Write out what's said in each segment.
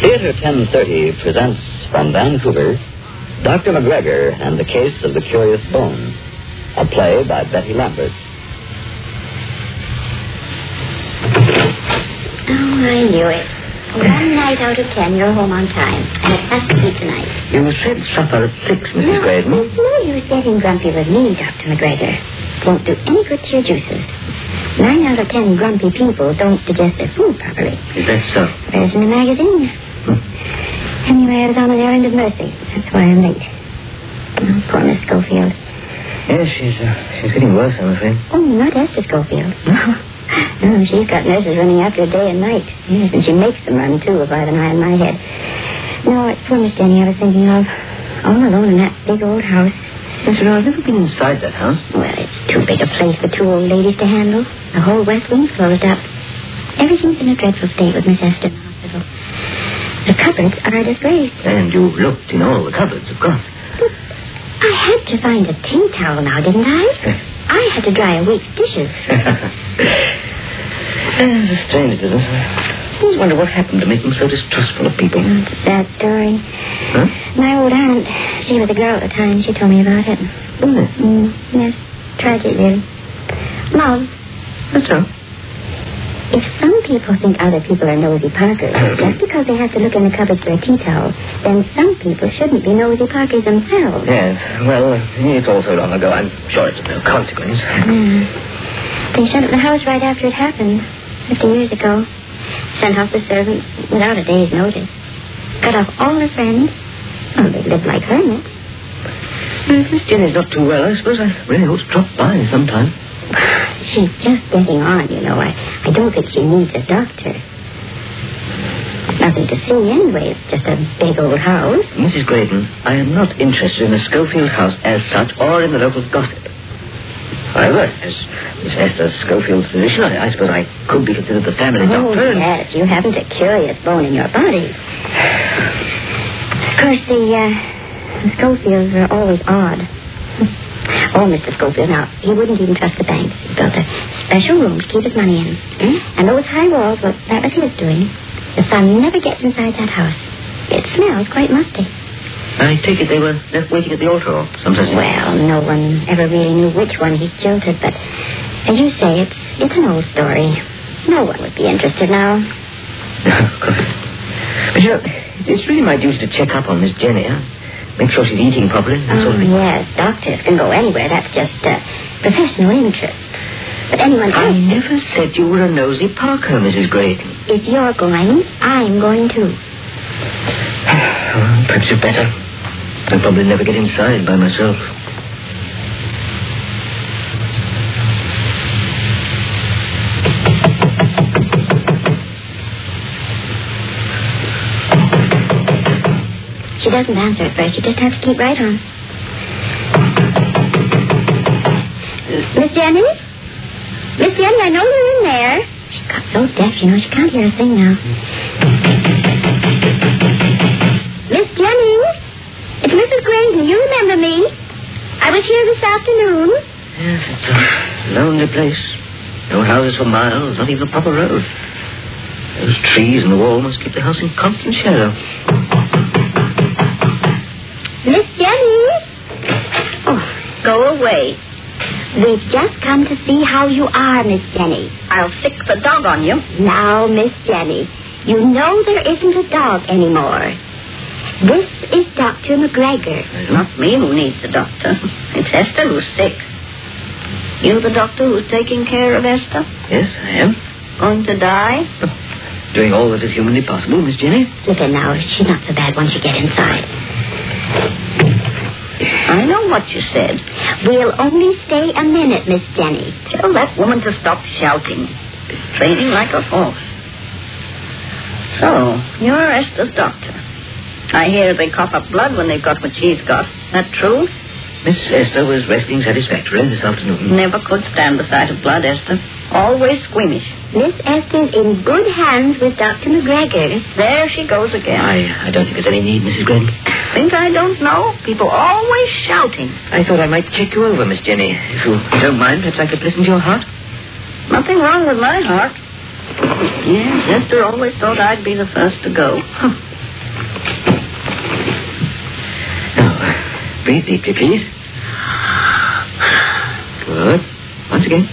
Theatre 1030 presents from Vancouver Dr. McGregor and the Case of the Curious Bone, a play by Betty Lambert. Oh, I knew it. One night out of ten, you're home on time. And it has to be tonight. You said supper at six, Mrs. no, Graydon. There's no use getting grumpy with me, Dr. McGregor. Won't do any good to your juices. Nine out of ten grumpy people don't digest their food properly. Is that so? There's in the magazine. Anyway, I was on an errand of mercy. That's why I'm late. Oh, poor Miss Schofield. Yes, she's, uh, she's getting worse, I'm afraid. Oh, not Esther Schofield. No, she's got nurses running after her day and night. Yes, and she makes them run, too, if I have an eye on my head. No, it's poor Miss Denny I was thinking of. All alone in that big old house. Yes, you know, I've never been inside that house. Well, it's too big a place for two old ladies to handle. The whole west wing's closed up. Everything's in a dreadful state with Miss Esther the cupboards are a disgrace. And you looked in all the cupboards, of course. But I had to find a tea towel now, didn't I? I had to dry a week's dishes. It's a strange business. I always wonder what happened to make them so distrustful of people. It's a sad story. Huh? My old aunt, she was a girl at the time. She told me about it. Isn't it? Mm, yes, tragic, really. Love, That's so. If some people think other people are nosy parkers, just because they have to look in the cupboard for a tea towel, then some people shouldn't be nosy parkers themselves. Yes. Well, it's all so long ago. I'm sure it's of no consequence. Mm. They shut up the house right after it happened, 50 years ago. Sent off the servants without a day's notice. Cut off all their friends. Oh, they lived like hermits. Well, Miss Jenny's not too well, I suppose I really ought to drop by sometime. She's just getting on, you know. I, I don't think she needs a doctor. Nothing to see anyway. It's just a big old house. Mrs. Graydon, I am not interested in the Schofield house as such or in the local gossip. However, as Miss Esther Schofield's physician, I, I suppose I could be considered the family Oh, doctor. yes. You haven't a curious bone in your body. Of course, the, uh, the Schofields are always odd. Oh, Mr. Schofield, now, he wouldn't even trust the banks. He built a special room to keep his money in. Eh? And those high walls, well, that was his doing. The sun never gets inside that house. It smells quite musty. I take it they were left waiting at the altar or sometimes. Well, no one ever really knew which one he jilted, but as you say, it's it's an old story. No one would be interested now. of course. But you know, it's really my duty to check up on Miss Jenny, huh? Make sure she's eating properly. That sort Oh, of yes, doctors can go anywhere. That's just uh, professional interest. But anyone I never said you were a nosy Parker, Mrs. Graydon. if you're going, I'm going too. Perhaps you're better. I'll probably never get inside by myself. She doesn't answer at first. You just have to keep right on. Miss Jenny? Miss Jenny, I know you're in there. She got so deaf, you know, she can't hear a thing now. Miss Jenny? It's Mrs. Graydon. You remember me? I was here this afternoon. Yes, it's a lonely place. No houses for miles, not even a proper road. Those trees and the wall must keep the house in constant shadow. We've just come to see how you are, Miss Jenny. I'll sick the dog on you. Now, Miss Jenny, you know there isn't a dog anymore. This is Dr. McGregor. It's not me who needs a doctor. It's Esther who's sick. You the doctor who's taking care of Esther? Yes, I am. Going to die? Doing all that is humanly possible, Miss Jenny. Look at now. She's not so bad once you get inside. I know what you said. We'll only stay a minute, Miss Jenny. Tell that woman to stop shouting. She's Training like a horse. So, you're Esther's doctor. I hear they cough up blood when they've got what she's got. That true? Miss Esther was resting satisfactorily this afternoon. Never could stand the sight of blood, Esther. Always squeamish. Miss Esther's in good hands with Dr. McGregor. There she goes again. I, I don't think there's any need, Mrs. Graydon. Think I don't know? People always shouting. I thought I might check you over, Miss Jenny. If you don't mind, perhaps I could listen to your heart. Nothing wrong with my heart. Yes, Esther always thought I'd be the first to go. Now, uh, breathe deeply, please. Good. Once again.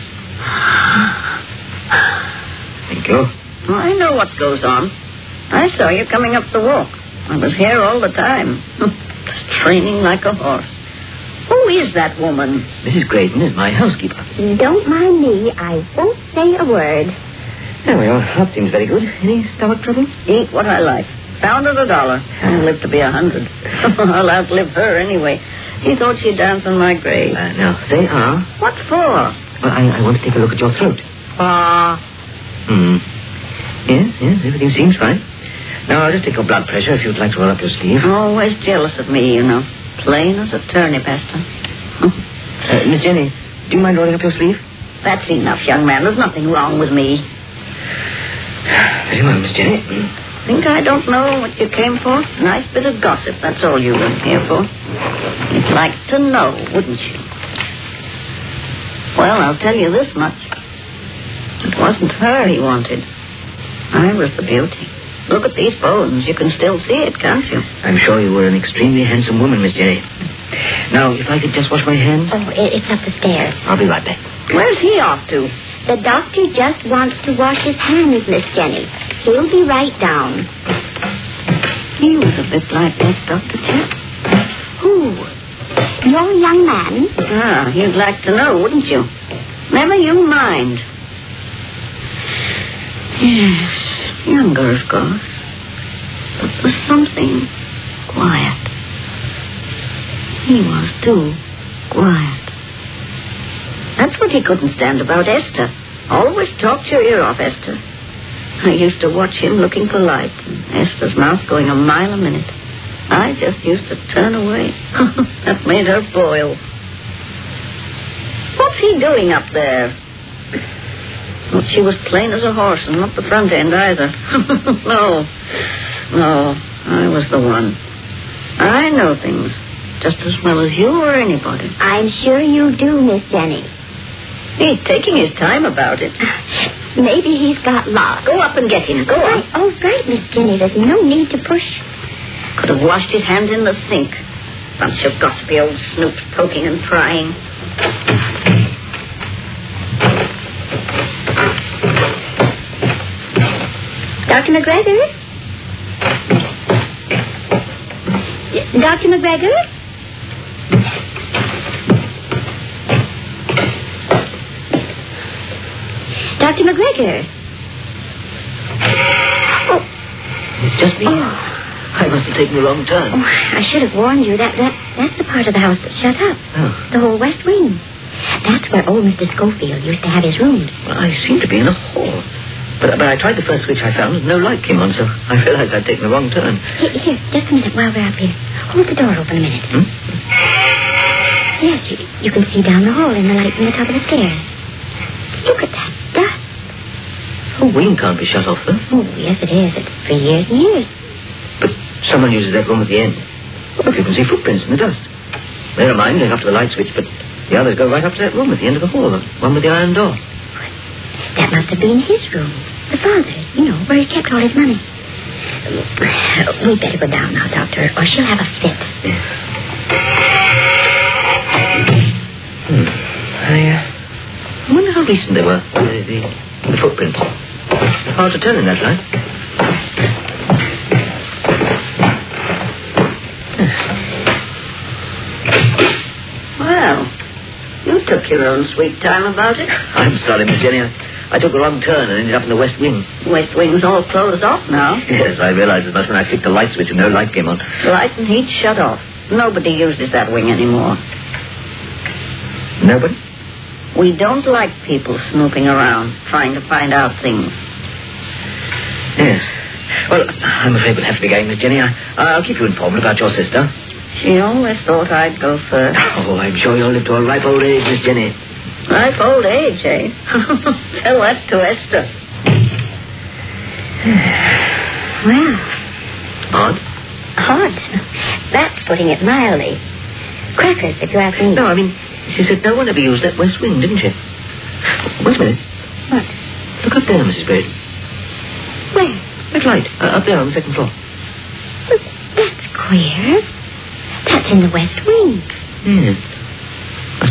Thank you. Well, I know what goes on. I saw you coming up the walk. I was here all the time. Just training like a horse. Who is that woman? Mrs. Graydon is my housekeeper. Don't mind me. I won't say a word. There we are. That seems very good. Any stomach trouble? Eat what I like. Found at a dollar. I'll live to be a hundred. I'll outlive her anyway. He thought she'd dance on my grave. Uh, now, say ah. What for? Well, I, I want to take a look at your throat. Ah. Hmm. Yes, yes, everything seems fine. Now, I'll just take your blood pressure if you'd like to roll up your sleeve. Always jealous of me, you know. Plain as a turnip, Esther. Uh, Miss Jenny, do you mind rolling up your sleeve? That's enough, young man. There's nothing wrong with me. Very well, Miss Jenny. Think I don't know what you came for? Nice bit of gossip, that's all you were here for. You'd like to know, wouldn't you? Well, I'll tell you this much. It wasn't her he wanted. I was the beauty. Look at these bones. You can still see it, can't you? I'm sure you were an extremely handsome woman, Miss Jenny. Now, if I could just wash my hands, Oh, it's up the stairs. I'll be right back. Where's he off to? The doctor just wants to wash his hands, Miss Jenny. He'll be right down. He was a bit like that, Dr. Chip. Who? Your young man? Ah, you'd like to know, wouldn't you? Never you mind. Yes, younger, of course. But there's something quiet. He was, too, quiet. That's what he couldn't stand about Esther. Always talked your ear off, Esther. I used to watch him looking light, and Esther's mouth going a mile a minute. I just used to turn away. that made her boil. What's he doing up there? Well, she was plain as a horse, and not the front end either. no, no, I was the one. I know things just as well as you or anybody. I'm sure you do, Miss Jenny. He's taking his time about it. Maybe he's got lost. Go up and get him. Go on. all right, Miss Jenny. There's no need to push. Could have washed his hands in the sink. Bunch of gossipy old snoops poking and prying. Dr. McGregor? Dr. McGregor? Dr. McGregor? Oh, It's just me. oh, I must have taken the wrong turn. oh, I should have warned you. That, that, that's the part of the house that's shut up. Oh. The whole west wing. That's where old Mr. Schofield used to have his rooms. Well, I seem to be in a hall. But, but I tried the first switch I found, and no light came on, so I realized I'd taken the wrong turn. Here, here, just a minute while we're up here. Hold the door open a minute. Hmm? Yes, you, you can see down the hall in the light from the top of the stairs. Look at that dust. The wing can't be shut off, though. Oh, yes, it is. It's for years and years. But someone uses that room at the end. Look, you can see footprints in the dust. There are mine going up to the light switch, but the others go right up to that room at the end of the hall, the one with the iron door. That must have been his room. The father's, you know, where he kept all his money. We'd better go down now, Doctor, or she'll have a fit. Hmm. I, uh, I wonder how recent they were, the, the, the footprints. Hard to tell in that light. Well, you took your own sweet time about it. I'm sorry, Miss Jenny. I, I took a wrong turn and ended up in the west wing. West wing's all closed off now. Yes, I realized as much when I flicked the light switch and no light came on. Light and heat shut off. Nobody uses that wing anymore. Nobody? We don't like people snooping around, trying to find out things. Yes. Well, I'm afraid we'll have to be going, Miss Jenny. I, I'll keep you informed about your sister. She always thought I'd go first. Oh, I'm sure you'll live to a ripe old age, Miss Jenny. Ripe old age, eh? Tell that to Esther. Well, Odd? odd. That's putting it mildly. Crackers, if you ask me. No, I mean, she said no one ever used that west wing, didn't she? Wait a minute. What? Look up there, Mrs. Braden. Where? That light, uh, up there on the second floor. Well, that's queer. That's in the west wing. Yes.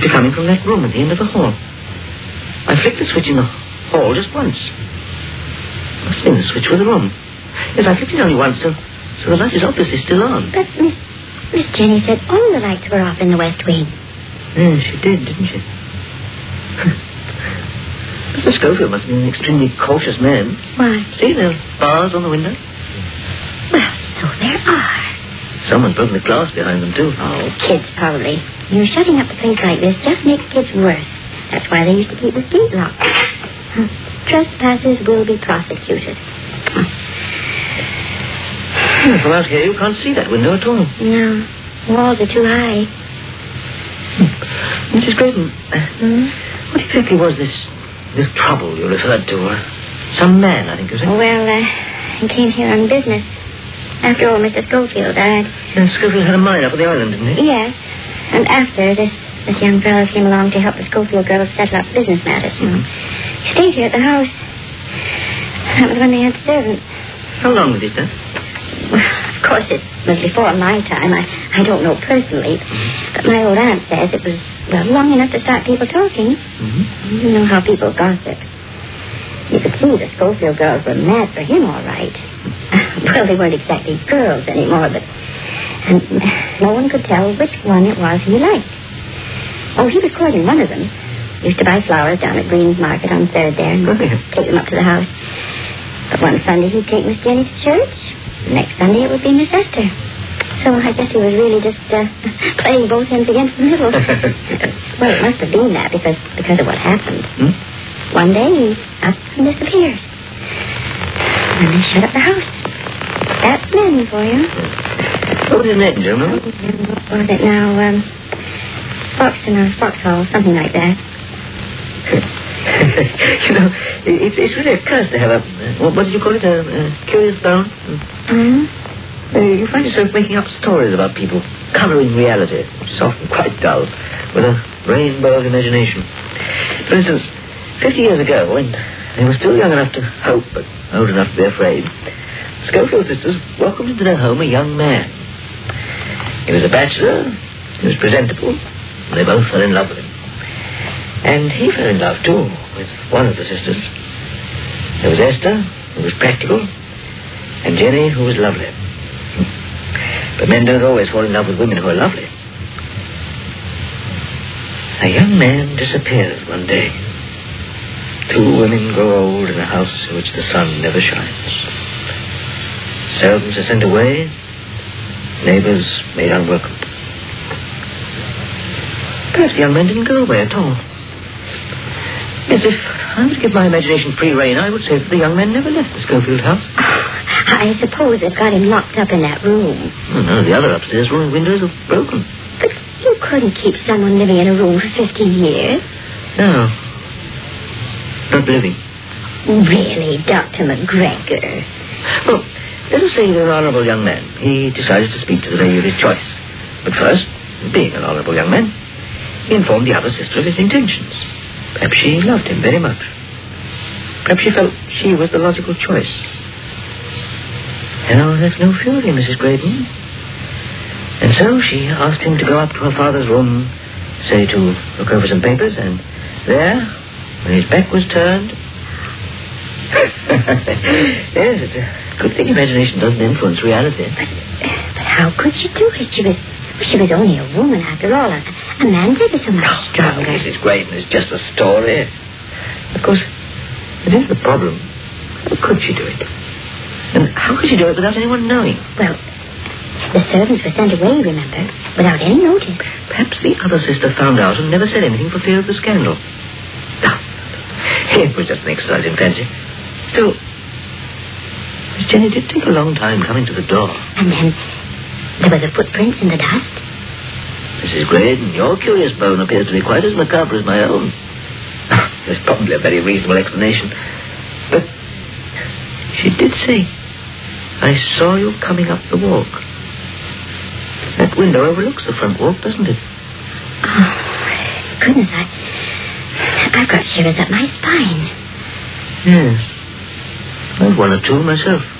Must be coming from that room at the end of the hall. I flicked the switch in the hall just once. Must have been the switch for the room. Yes, I flicked it only once, so, so the light is obviously still on. But Miss, Miss Jenny said all the lights were off in the west wing. Yes, she did, didn't she? Mr. Schofield must have been an extremely cautious man. Why? See, there are bars on the window. Well, so there are. Someone's broken the glass behind them, too. Oh, kids, probably. You know, shutting up a place like this just makes kids worse. That's why they used to keep the gate locked. Hmm. Trespassers will be prosecuted. Hmm, From out here, you can't see that window at all. No, walls are too high. Mrs. Graydon, Hmm? what exactly was this this trouble you referred to? Uh, some man, I think you said. Well, uh, I came here on business. After all, Mr. Schofield died. Uh, Schofield had a mine up on the island, didn't he? Yes. And after, this this young fellow came along to help the Schofield girls settle up business matters. Know. He stayed here at the house. That was when they had servants. How long was he there? Well, of course, it was before my time. I, I don't know personally. But my old aunt says it was, well, long enough to start people talking. Mm-hmm. You know how people gossip. You could see the Schofield girls were mad for him, all right. Well, they weren't exactly girls anymore, but... And no one could tell which one it was he liked. Oh, he was courting one of them. Used to buy flowers down at Green's Market on Third there and take them up to the house. But one Sunday he'd take Miss Jenny to church. Next Sunday it would be Miss Esther. So I guess he was really just uh, playing both ends against the middle. well, it must have been that because because of what happened. Hmm? One day he up and disappears. And they shut up the house. That's men for you. What was his name, do you remember? What was it now? Um, Foxton or Foxhall, something like that. you know, it, it's really a curse to have a, uh, what, what did you call it, a, a curious bone? Hmm? Uh, you find yourself making up stories about people, colouring reality, which is often quite dull, with a rainbow of imagination. For instance, 50 years ago, when they were still young enough to hope, but old enough to be afraid, Schofield sisters welcomed into their home a young man. He was a bachelor, he was presentable, and they both fell in love with him. And he fell in love, too, with one of the sisters. There was Esther, who was practical, and Jenny, who was lovely. But men don't always fall in love with women who are lovely. A young man disappears one day. Two women grow old in a house in which the sun never shines. Servants are sent away, neighbors made unwelcome. Perhaps the young man didn't go away at all. Yes, if I to give my imagination free rein, I would say that the young man never left the Schofield house. Ah, I suppose they've got him locked up in that room. Oh, no, the other upstairs room windows are broken. But you couldn't keep someone living in a room for 50 years. No. Not living. Really, Dr. McGregor. Well, let us say you're an honourable young man. He decided to speak to the lady of his choice. But first, being an honourable young man, he informed the other sister of his intentions. Perhaps she loved him very much. Perhaps she felt she was the logical choice. And now, there's no fury, Mrs. Graydon. And so she asked him to go up to her father's room, say to look over some papers, and there, when his back was turned... yes, good thing imagination doesn't influence reality. But, but how could she do it? She was, she was only a woman after all. A, a man's ever so much oh, Now, stronger. Mrs. Graydon is just a story. Of course, it is the problem. How could she do it? And how could she do it without anyone knowing? Well, the servants were sent away, remember, without any notice. Perhaps the other sister found out and never said anything for fear of the scandal. It was just an exercise in fancy. Still, Miss Jenny did take a long time coming to the door. And then there were the footprints in the dust. Mrs. Graydon, your curious bone appears to be quite as macabre as my own. There's probably a very reasonable explanation. But she did say, I saw you coming up the walk. That window overlooks the front walk, doesn't it? Oh, goodness, I, I've got shivers up my spine. Yes. I've one or two myself.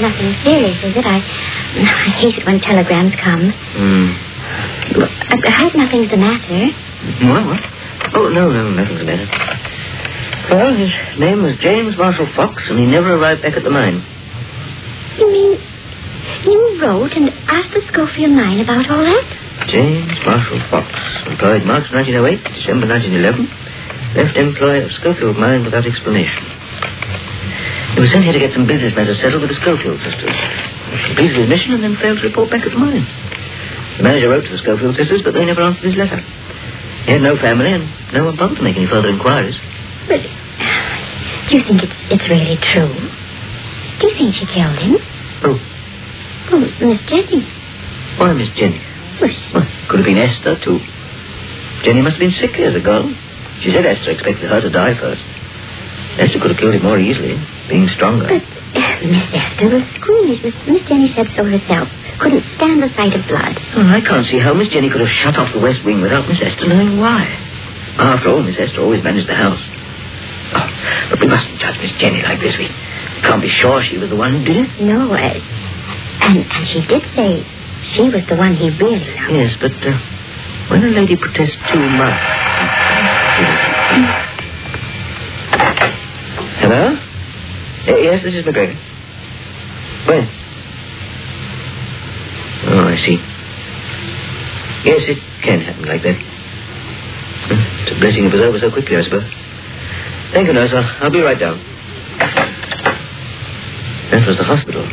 Nothing serious, is it? I, I hate it when telegrams come. Hmm. Look, I, I hope nothing's the matter. What? What? Oh, no, no, nothing's the matter. Well, his name was James Marshall Fox, and he never arrived back at the mine. You mean you wrote and asked the Schofield mine about all that? James Marshall Fox, employed March 1908, December 1911, left employ of Schofield mine without explanation. He was sent here to get some business matters settled with the Schofield sisters. He completed his mission and then failed to report back at the mine. The manager wrote to the Schofield sisters, but they never answered his letter. He had no family and no one bothered to make any further inquiries. But do you think it's, it's really true? Do you think she killed him? Oh, Oh, Miss Jenny. why Miss Jenny? Well, Well, could have been Esther, too. Jenny must have been sickly as a girl. She said Esther expected her to die first. Esther could have killed him more easily, being stronger. But uh, Miss Esther was squeamish. Miss, Miss Jenny said so herself. Couldn't stand the sight of blood. Oh, I can't see how Miss Jenny could have shut off the West Wing without Miss Esther knowing why. After all, Miss Esther always managed the house. Oh, but we mustn't judge Miss Jenny like this. We can't be sure she was the one who did it. No, uh, and, and she did say she was the one he really loved. Yes, but uh, when a lady protests too much. Hello? Uh, yes, this is McGregor. When? Oh, I see. Yes, it can happen like that. It's a blessing it was over so quickly, I suppose. Thank you, nurse. I'll, I'll be right down. That was the hospital.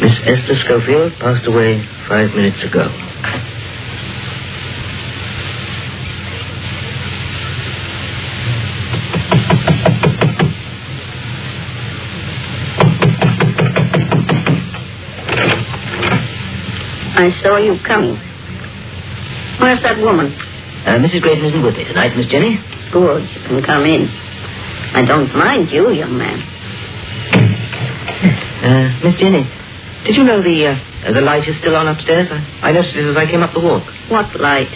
Miss Esther Schofield passed away five minutes ago. I saw you coming. Where's that woman? Uh, Mrs. Grayson isn't with me tonight, Miss Jenny. Good, you can come in. I don't mind you, young man. Uh, Miss Jenny, did you know the uh, the light is still on upstairs? I, I noticed it as I came up the walk. What light?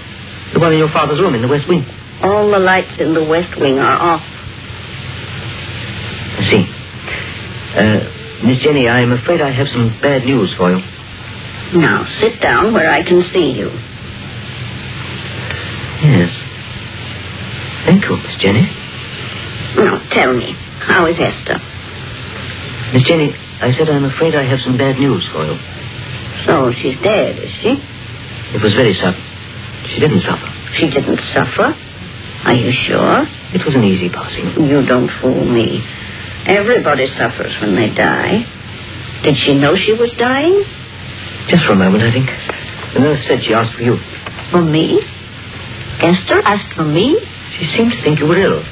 The one in your father's room in the west wing. All the lights in the west wing are off. I see. Uh, Miss Jenny, I'm afraid I have some bad news for you. Now, sit down where I can see you. Yes. Thank you, Miss Jenny. Now, tell me, how is Esther? Miss Jenny, I said I'm afraid I have some bad news for you. So she's dead, is she? It was very sudden. She didn't suffer. She didn't suffer. Are you sure? It was an easy passing. You don't fool me. Everybody suffers when they die. Did she know she was dying? Just for a moment, I think. The nurse said she asked for you. For me? Esther asked for me? She seemed to think you were ill.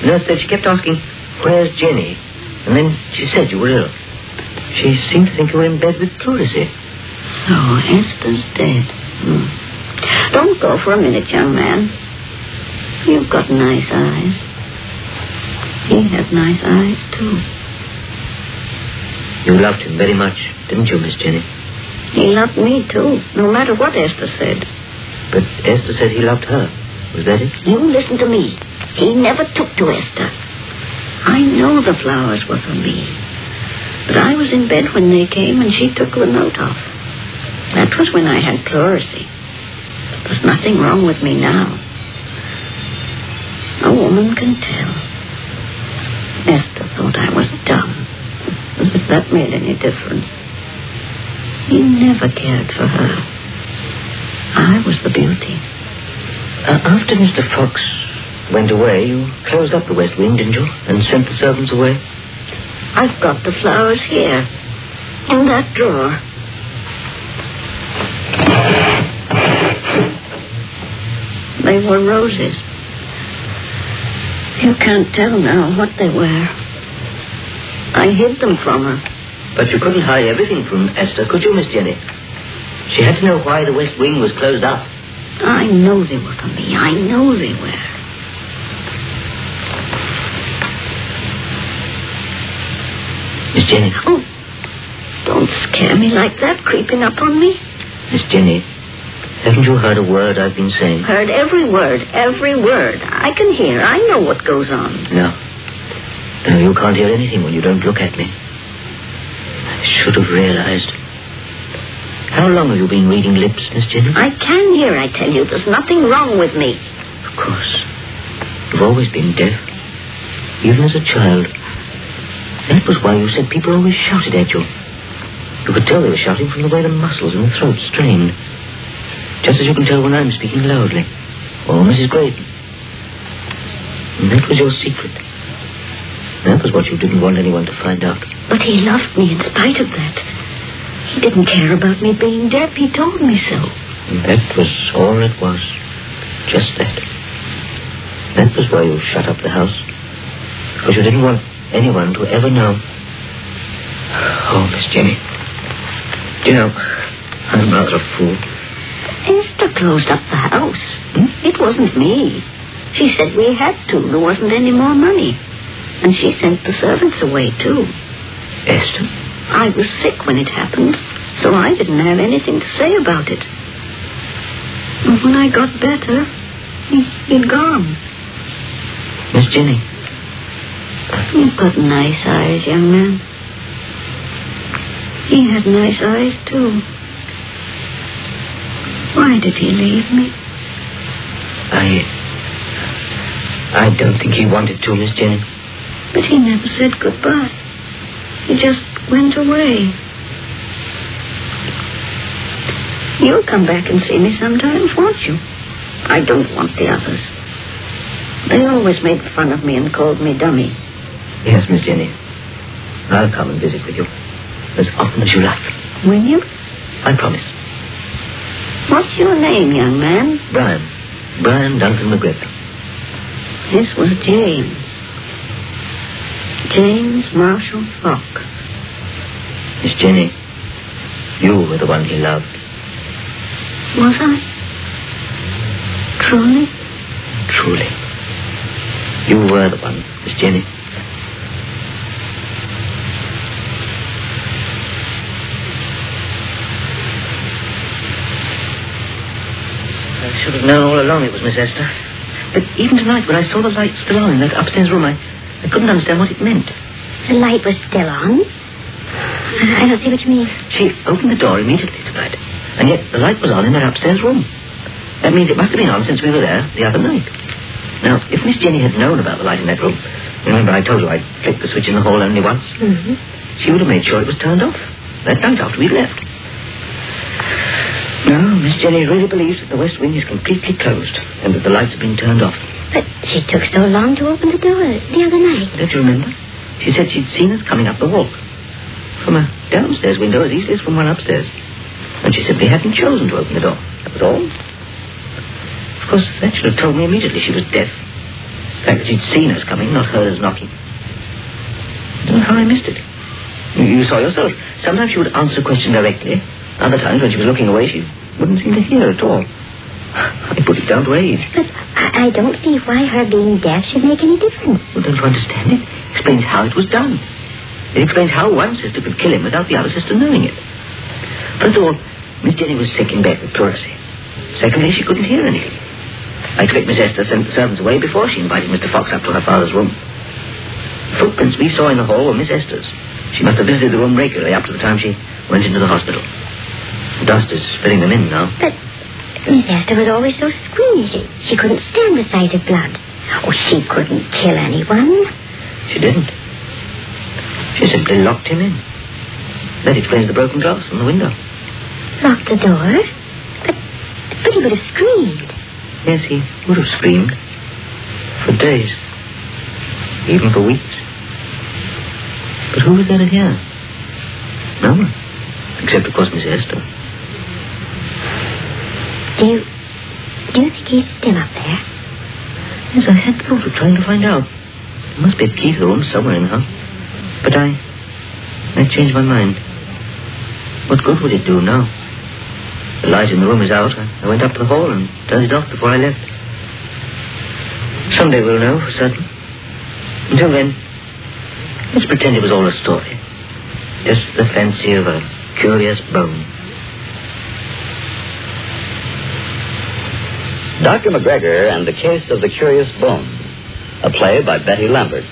The nurse said she kept asking, Where's Jenny? And then she said you were ill. She seemed to think you were in bed with pleurisy. Oh, Esther's dead. Hmm. Don't go for a minute, young man. You've got nice eyes. He has nice eyes, too. You loved him very much, didn't you, Miss Jenny? He loved me, too, no matter what Esther said. But Esther said he loved her. Was that it? You listen to me. He never took to Esther. I know the flowers were for me. But I was in bed when they came and she took the note off. That was when I had pleurisy. There's nothing wrong with me now. A woman can tell. Esther thought I was dumb. As if that made any difference. He never cared for her. I was the beauty. Uh, after Mr. Fox went away, you closed up the West Wing, didn't you? And sent the servants away? I've got the flowers here. In that drawer. They were roses. You can't tell now what they were. I hid them from her. But you couldn't hide everything from Esther, could you, Miss Jenny? She had to know why the West Wing was closed up. I know they were for me. I know they were. Miss Jenny. Oh, don't scare me like that, creeping up on me. Miss Jenny. Haven't you heard a word I've been saying? Heard every word, every word. I can hear. I know what goes on. No. No, you can't hear anything when you don't look at me. I should have realized. How long have you been reading lips, Miss Jennings? I can hear, I tell you. There's nothing wrong with me. Of course. You've always been deaf. Even as a child. That was why you said people always shouted at you. You could tell they were shouting from the way the muscles in the throat strained. Just as you can tell when I'm speaking loudly. Oh, or Mrs. Graydon. And that was your secret. That was what you didn't want anyone to find out. But he loved me in spite of that. He didn't care about me being deaf. He told me so. That was all it was. Just that. That was why you shut up the house. Because you didn't want anyone to ever know. Oh, Miss Jenny. You know, I'm rather a fool. Esther closed up the house. Hmm? It wasn't me. She said we had to. There wasn't any more money. And she sent the servants away, too. Esther? I was sick when it happened, so I didn't have anything to say about it. And when I got better, he, he'd gone. Miss Jenny? You've got nice eyes, young man. He had nice eyes, too. Why did he leave me? I... I don't think he wanted to, Miss Jenny. But he never said goodbye. He just went away. You'll come back and see me sometimes, won't you? I don't want the others. They always made fun of me and called me dummy. Yes, Miss Jenny. I'll come and visit with you. As often as you like. Will you? I promise. What's your name, young man? Brian. Brian Duncan McGregor. This was James. James Marshall Falk. Miss Jenny, you were the one he loved. Was I? Truly? Truly. You were the one, Miss Jenny. I should have known all along it was Miss Esther. But even tonight, when I saw the light still on in that upstairs room, I, I couldn't understand what it meant. The light was still on. I don't see what you mean. She opened the door immediately tonight, and yet the light was on in that upstairs room. That means it must have been on since we were there the other night. Now, if Miss Jenny had known about the light in that room, remember I told you I flicked the switch in the hall only once, Mm-hmm. she would have made sure it was turned off that night after we'd left. No, Miss Jenny really believes that the west wing is completely closed and that the lights have been turned off. But she took so long to open the door the other night. Don't you remember? She said she'd seen us coming up the walk. From a downstairs window as easily as from one upstairs. And she simply hadn't chosen to open the door. That was all. Of course, that should have told me immediately she was deaf. The fact that she'd seen us coming, not heard us knocking. I don't know how I missed it. You, saw yourself. Sometimes she would answer a question directly. Other times, when she was looking away, she wouldn't seem to hear at all. I put it down to age. But I, don't see why her being deaf should make any difference. Well, don't you understand it? Explains how it was done. It explains how one sister could kill him without the other sister knowing it. First of all, Miss Jenny was sick in bed with pleurisy. Secondly, she couldn't hear anything. I expect Miss Esther sent the servants away before she invited Mr. Fox up to her father's room. The footprints we saw in the hall were Miss Esther's. She must have visited the room regularly up to the time she went into the hospital. The dust is filling them in now. But Miss Esther was always so squeamish. She, couldn't stand the sight of blood. Oh, she couldn't kill anyone. She didn't. She simply locked him in. That explains the broken glass on the window. Locked the door. But, but he would have screamed. Yes, he would have screamed. For days. Even for weeks. But who was there to hear? No one. Except, of course, Miss Esther. Do you, do you think he's still up there? Yes, I had thought of trying to find out. There must be a key to the room somewhere in the house. But I... I changed my mind. What good would it do now? The light in the room is out. I, I went up to the hall and turned it off before I left. Someday we'll know for certain. Until then, let's pretend it was all a story. Just the fancy of a curious bone. Dr. McGregor and the Case of the Curious Bones, a play by Betty Lambert.